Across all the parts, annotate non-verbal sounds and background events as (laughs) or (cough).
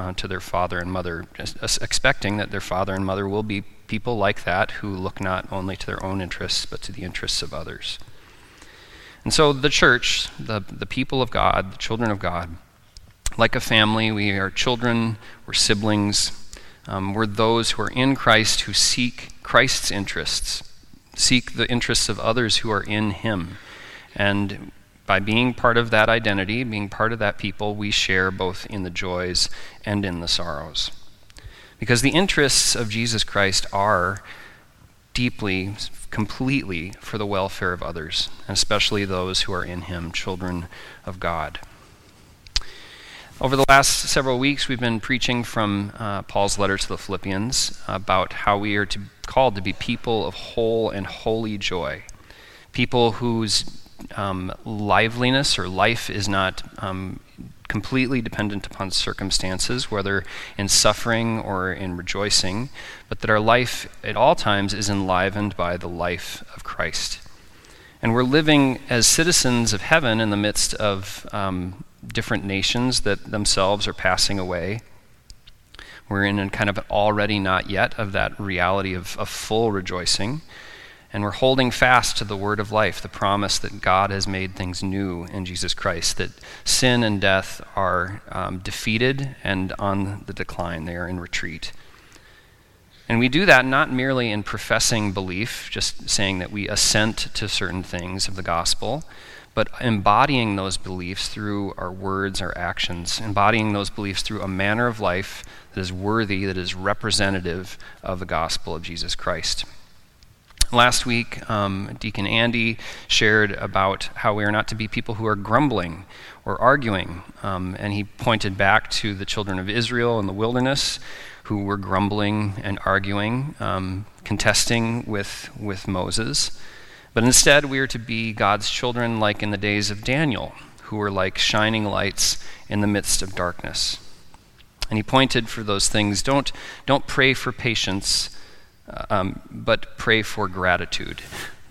uh, to their father and mother, expecting that their father and mother will be people like that who look not only to their own interests, but to the interests of others. And so the church, the, the people of God, the children of God, like a family, we are children, we're siblings, um, we're those who are in Christ who seek Christ's interests, seek the interests of others who are in Him. And by being part of that identity, being part of that people, we share both in the joys and in the sorrows. Because the interests of Jesus Christ are deeply, completely for the welfare of others, and especially those who are in Him, children of God. Over the last several weeks, we've been preaching from uh, Paul's letter to the Philippians about how we are to, called to be people of whole and holy joy, people whose um, liveliness or life is not um, completely dependent upon circumstances, whether in suffering or in rejoicing, but that our life at all times is enlivened by the life of Christ. And we're living as citizens of heaven in the midst of um, different nations that themselves are passing away. We're in a kind of already not yet of that reality of, of full rejoicing. And we're holding fast to the word of life, the promise that God has made things new in Jesus Christ, that sin and death are um, defeated and on the decline, they are in retreat. And we do that not merely in professing belief, just saying that we assent to certain things of the gospel, but embodying those beliefs through our words, our actions, embodying those beliefs through a manner of life that is worthy, that is representative of the gospel of Jesus Christ. Last week, um, Deacon Andy shared about how we are not to be people who are grumbling or arguing. Um, and he pointed back to the children of Israel in the wilderness who were grumbling and arguing, um, contesting with, with Moses. But instead, we are to be God's children like in the days of Daniel, who were like shining lights in the midst of darkness. And he pointed for those things don't, don't pray for patience um, but pray for gratitude.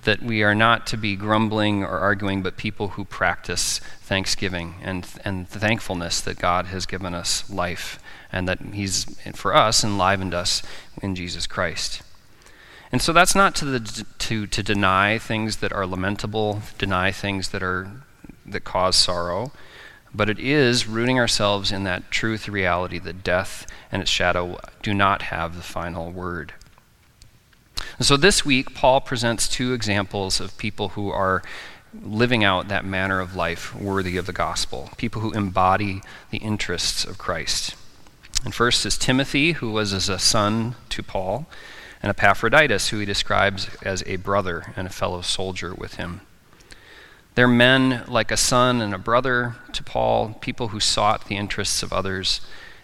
That we are not to be grumbling or arguing, but people who practice thanksgiving and, and thankfulness that God has given us life and that He's, for us, enlivened us in Jesus Christ. And so that's not to, the, to, to deny things that are lamentable, deny things that, are, that cause sorrow, but it is rooting ourselves in that truth reality that death and its shadow do not have the final word. And so this week, Paul presents two examples of people who are living out that manner of life worthy of the gospel, people who embody the interests of Christ. And first is Timothy, who was as a son to Paul, and Epaphroditus, who he describes as a brother and a fellow soldier with him. They're men like a son and a brother to Paul, people who sought the interests of others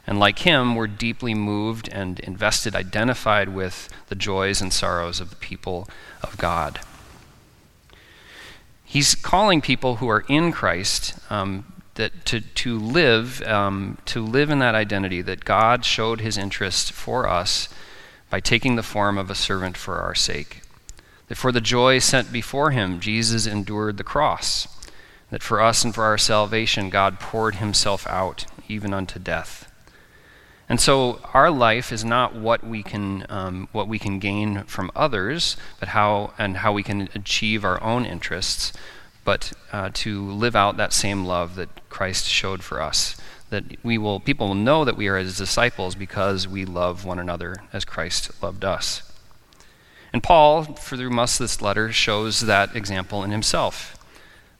and like him, were deeply moved and invested, identified with the joys and sorrows of the people of God. He's calling people who are in Christ um, that to, to live um, to live in that identity that God showed His interest for us by taking the form of a servant for our sake. That for the joy set before Him, Jesus endured the cross. That for us and for our salvation, God poured Himself out even unto death. And so our life is not what we can um, what we can gain from others, but how and how we can achieve our own interests, but uh, to live out that same love that Christ showed for us. That we will people will know that we are his disciples because we love one another as Christ loved us. And Paul, through most of this letter, shows that example in himself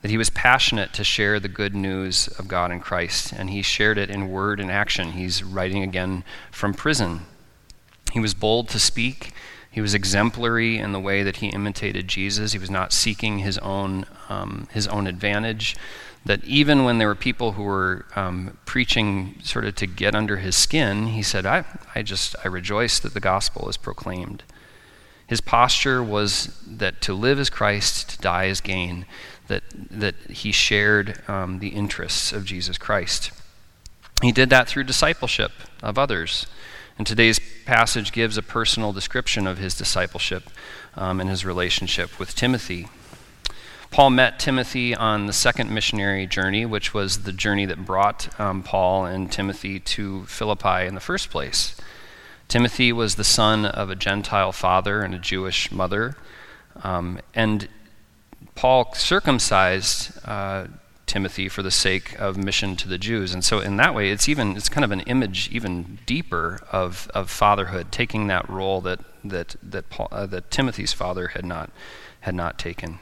that he was passionate to share the good news of God in Christ, and he shared it in word and action. He's writing again from prison. He was bold to speak. He was exemplary in the way that he imitated Jesus. He was not seeking his own, um, his own advantage. That even when there were people who were um, preaching sort of to get under his skin, he said, I, I just, I rejoice that the gospel is proclaimed. His posture was that to live as Christ, to die as gain that, that he shared um, the interests of Jesus Christ. He did that through discipleship of others. And today's passage gives a personal description of his discipleship um, and his relationship with Timothy. Paul met Timothy on the second missionary journey, which was the journey that brought um, Paul and Timothy to Philippi in the first place. Timothy was the son of a Gentile father and a Jewish mother. Um, and Paul circumcised uh, Timothy for the sake of mission to the Jews. And so in that way, it's even it's kind of an image even deeper of, of fatherhood, taking that role that that that, Paul, uh, that Timothy's father had not had not taken.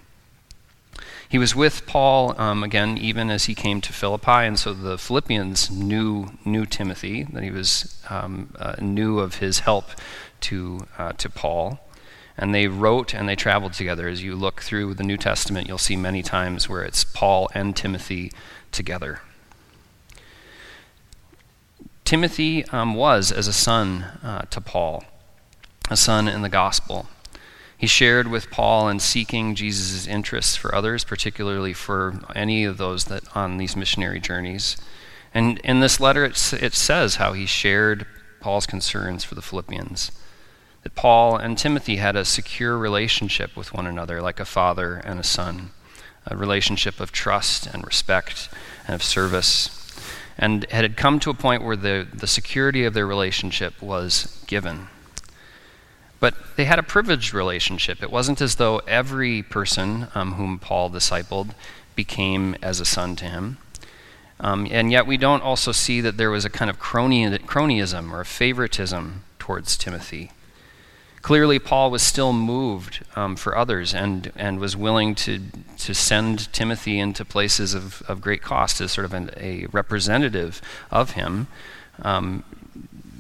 He was with Paul um, again, even as he came to Philippi, and so the Philippians knew knew Timothy, that he was um, uh, knew of his help to uh, to Paul, and they wrote and they traveled together. As you look through the New Testament, you'll see many times where it's Paul and Timothy together. Timothy um, was as a son uh, to Paul, a son in the gospel. He shared with Paul in seeking Jesus' interests for others, particularly for any of those that on these missionary journeys. And in this letter, it, it says how he shared Paul's concerns for the Philippians. That Paul and Timothy had a secure relationship with one another, like a father and a son, a relationship of trust and respect and of service. And had come to a point where the, the security of their relationship was given. But they had a privileged relationship. It wasn't as though every person um, whom Paul discipled became as a son to him. Um, and yet, we don't also see that there was a kind of crony, cronyism or favoritism towards Timothy. Clearly, Paul was still moved um, for others and, and was willing to, to send Timothy into places of, of great cost as sort of an, a representative of him. Um,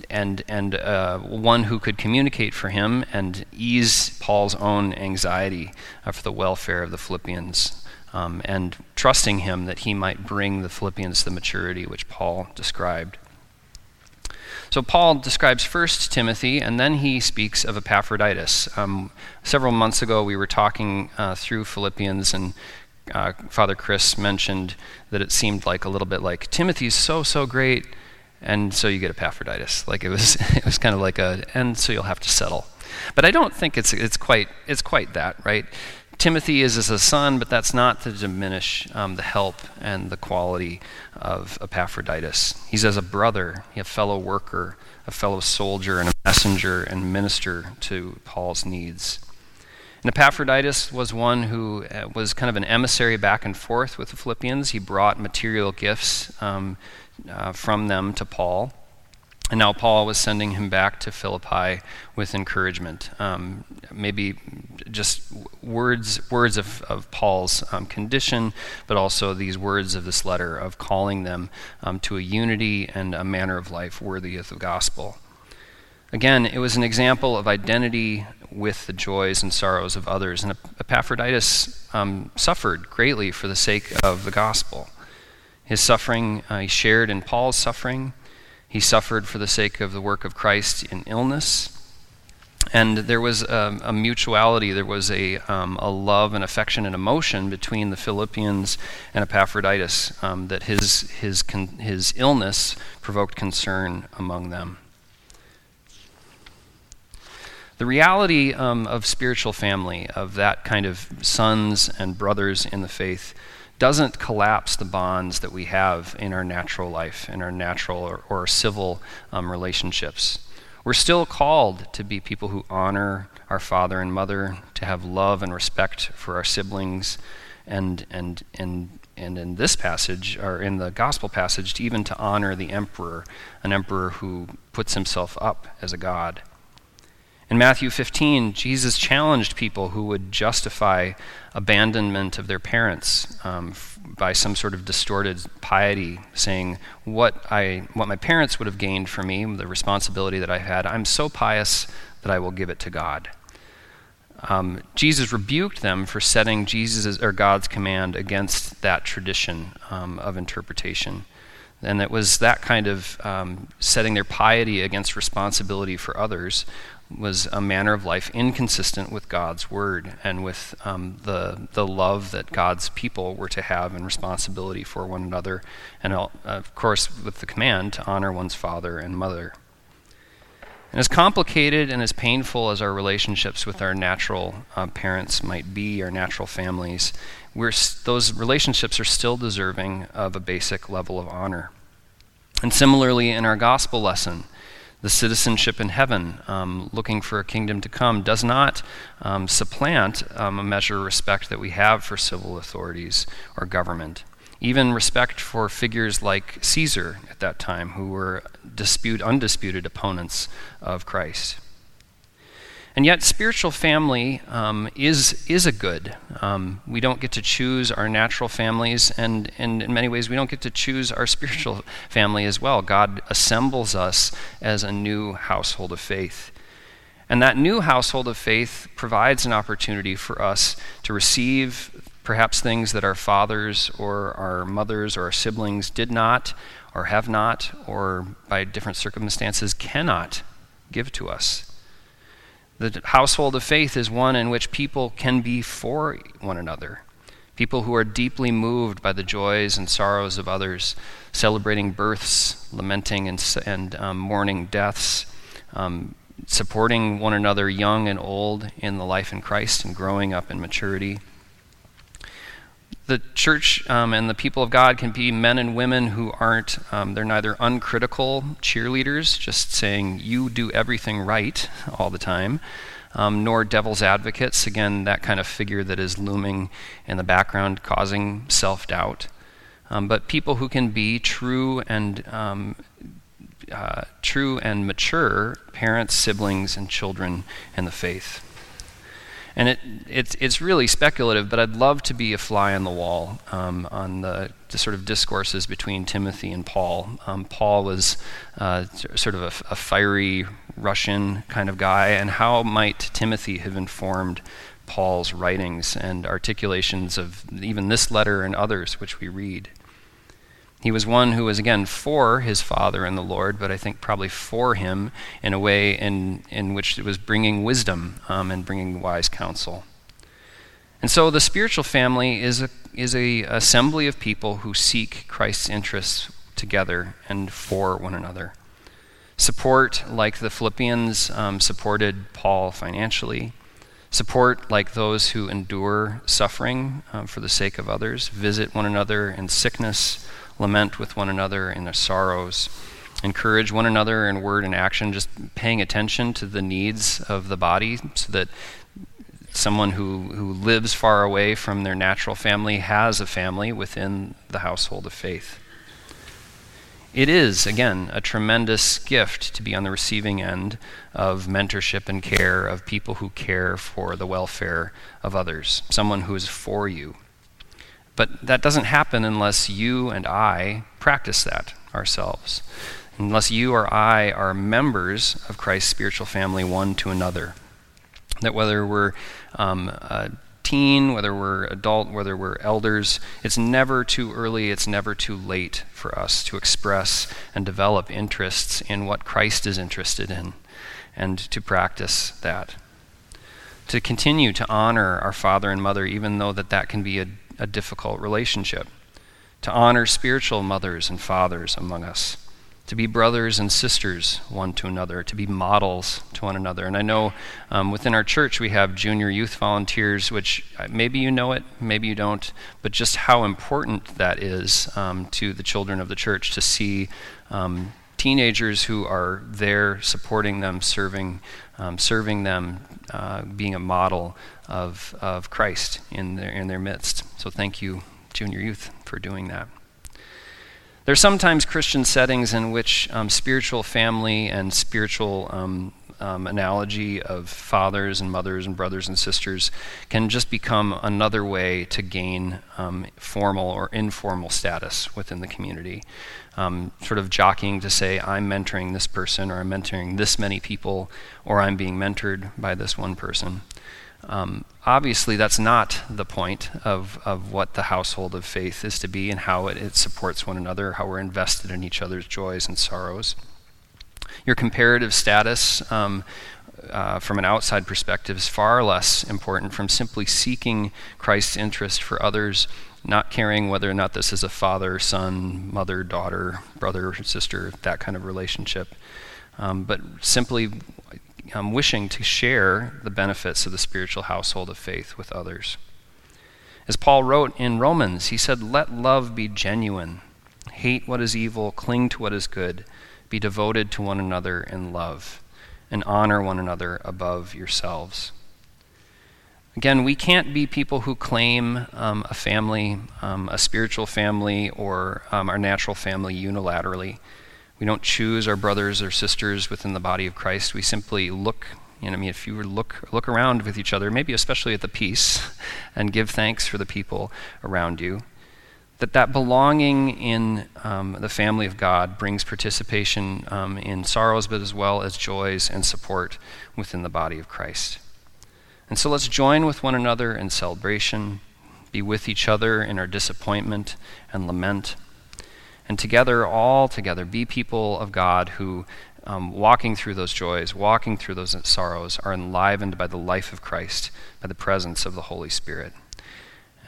and, and uh, one who could communicate for him and ease Paul's own anxiety for the welfare of the Philippians, um, and trusting him that he might bring the Philippians to the maturity which Paul described. So, Paul describes first Timothy, and then he speaks of Epaphroditus. Um, several months ago, we were talking uh, through Philippians, and uh, Father Chris mentioned that it seemed like a little bit like Timothy's so, so great and so you get Epaphroditus. Like it was, (laughs) it was kind of like a, and so you'll have to settle. But I don't think it's it's quite it's quite that right. Timothy is as a son, but that's not to diminish um, the help and the quality of Epaphroditus. He's as a brother, a fellow worker, a fellow soldier, and a messenger and minister to Paul's needs. And Epaphroditus was one who uh, was kind of an emissary back and forth with the Philippians. He brought material gifts um, uh, from them to Paul. And now Paul was sending him back to Philippi with encouragement. Um, maybe just words, words of, of Paul's um, condition, but also these words of this letter of calling them um, to a unity and a manner of life worthy of the gospel. Again, it was an example of identity with the joys and sorrows of others. And Epaphroditus um, suffered greatly for the sake of the gospel. His suffering, uh, he shared in Paul's suffering. He suffered for the sake of the work of Christ in illness. And there was a, a mutuality, there was a, um, a love and affection and emotion between the Philippians and Epaphroditus um, that his, his, con- his illness provoked concern among them. The reality um, of spiritual family, of that kind of sons and brothers in the faith, doesn't collapse the bonds that we have in our natural life, in our natural or, or civil um, relationships. We're still called to be people who honor our father and mother, to have love and respect for our siblings, and, and, and, and in this passage, or in the gospel passage, to even to honor the emperor, an emperor who puts himself up as a god. In Matthew 15, Jesus challenged people who would justify abandonment of their parents um, f- by some sort of distorted piety, saying, what, I, what my parents would have gained for me, the responsibility that I had, I'm so pious that I will give it to God. Um, Jesus rebuked them for setting Jesus or God's command against that tradition um, of interpretation. And it was that kind of um, setting their piety against responsibility for others was a manner of life inconsistent with God's word and with um, the, the love that God's people were to have and responsibility for one another, and uh, of course with the command to honor one's father and mother. And as complicated and as painful as our relationships with our natural uh, parents might be, our natural families, those relationships are still deserving of a basic level of honor. And similarly, in our gospel lesson, the citizenship in heaven, um, looking for a kingdom to come, does not um, supplant um, a measure of respect that we have for civil authorities or government even respect for figures like Caesar at that time, who were dispute, undisputed opponents of Christ. And yet, spiritual family um, is, is a good. Um, we don't get to choose our natural families, and, and in many ways, we don't get to choose our spiritual family as well. God assembles us as a new household of faith. And that new household of faith provides an opportunity for us to receive perhaps things that our fathers or our mothers or our siblings did not or have not or by different circumstances cannot give to us. The household of faith is one in which people can be for one another. People who are deeply moved by the joys and sorrows of others, celebrating births, lamenting and, and um, mourning deaths, um, supporting one another, young and old, in the life in Christ and growing up in maturity the church um, and the people of God can be men and women who aren't, um, they're neither uncritical cheerleaders, just saying, you do everything right all the time, um, nor devil's advocates, again, that kind of figure that is looming in the background, causing self doubt. Um, but people who can be true and um, uh, true and mature parents, siblings, and children in the faith. And it, it's, it's really speculative, but I'd love to be a fly on the wall um, on the, the, sort of discourses between Timothy and Paul. Um, Paul was uh, sort of a, a, fiery Russian kind of guy, and how might Timothy have informed Paul's writings and articulations of even this letter and others which we read? He was one who was, again, for his father and the Lord, but I think probably for him in a way in, in which it was bringing wisdom um, and bringing wise counsel. And so the spiritual family is a, is a assembly of people who seek Christ's interests together and for one another. Support, like the Philippians um, supported Paul financially. Support, like those who endure suffering um, for the sake of others. Visit one another in sickness lament with one another in their sorrows, encourage one another in word and action, just paying attention to the needs of the body so that someone who, who lives far away from their natural family has a family within the household of faith. It is, again, a tremendous gift to be on the receiving end of mentorship and care of people who care for the welfare of others, someone who is for you, but that doesn't happen unless you and I practice that ourselves. Unless you or I are members of Christ's spiritual family one to another. That whether we're um, a teen, whether we're adult, whether we're elders, it's never too early, it's never too late for us to express and develop interests in what Christ is interested in and to practice that. To continue to honor our father and mother, even though that, that can be a a difficult relationship, to honor spiritual mothers and fathers among us, to be brothers and sisters one to another, to be models to one another. And I know um, within our church we have junior youth volunteers, which uh, maybe you know it, maybe you don't, but just how important that is um, to the children of the church to see um, teenagers who are there supporting them, serving, um, serving them, uh, being a model of, of Christ in their, in their midst. So thank you, junior youth, for doing that. There are sometimes Christian settings in which um, spiritual family and spiritual um, um, analogy of fathers and mothers and brothers and sisters can just become another way to gain um, formal or informal status within the community. Um, sort of jockeying to say, I'm mentoring this person, or I'm mentoring this many people, or I'm being mentored by this one person. Um, obviously, that's not the point of, of what the household of faith is to be and how it, it supports one another, how we're invested in each other's joys and sorrows. Your comparative status um, uh, from an outside perspective is far less important from simply seeking Christ's interest for others, not caring whether or not this is a father, son, mother, daughter, brother, sister, that kind of relationship. um, but simply um, wishing to share the benefits of the spiritual household of faith with others. As Paul wrote in Romans, he said, Let love be genuine. Hate what is evil, cling to what is good, be devoted to one another in love, and honor one another above yourselves. Again, we can't be people who claim um, a family, um, a spiritual family, or um, our natural family unilaterally. We don't choose our brothers or sisters within the body of Christ. We simply look, you know, I mean, if you were look, look around with each other, maybe especially at the peace, (laughs) and give thanks for the people around you, that that belonging in um, the family of God brings participation um, in sorrows, but as well as joys and support within the body of Christ. And so let's join with one another in celebration, be with each other in our disappointment and lament, and together, all together, be people of God who, um, walking through those joys, walking through those sorrows, are enlivened by the life of Christ, by the presence of the Holy Spirit.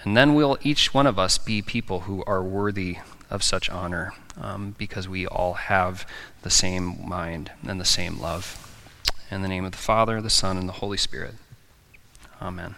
And then we'll each one of us be people who are worthy of such honor um, because we all have the same mind and the same love. In the name of the Father, the Son, and the Holy Spirit. Amen.